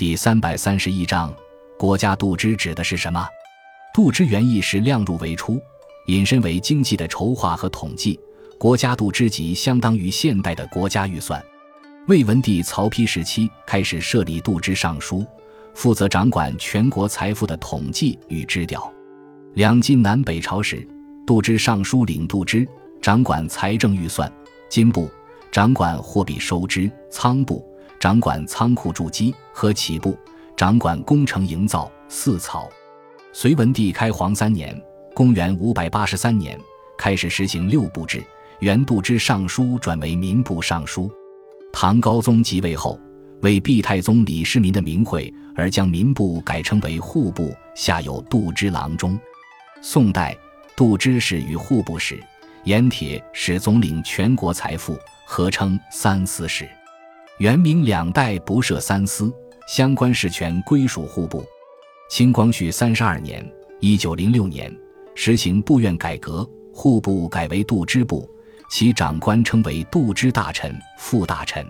第三百三十一章，国家度支指的是什么？度支原意是量入为出，引申为经济的筹划和统计。国家度支即相当于现代的国家预算。魏文帝曹丕时期开始设立度支尚书，负责掌管全国财富的统计与支调。两晋南北朝时，度支尚书领度支，掌管财政预算；金部掌管货币收支，仓部掌管仓库筑基和起部掌管工程营造。四草。隋文帝开皇三年（公元583年）开始实行六部制，原度支尚书转为民部尚书。唐高宗即位后，为避太宗李世民的名讳，而将民部改称为户部，下有度支郎中。宋代，度支使与户部使、盐铁使总领全国财富，合称三司使。元明两代不设三司，相关事权归属户部。清光绪三十二年（一九零六年）实行部院改革，户部改为度支部。其长官称为度支大臣、副大臣。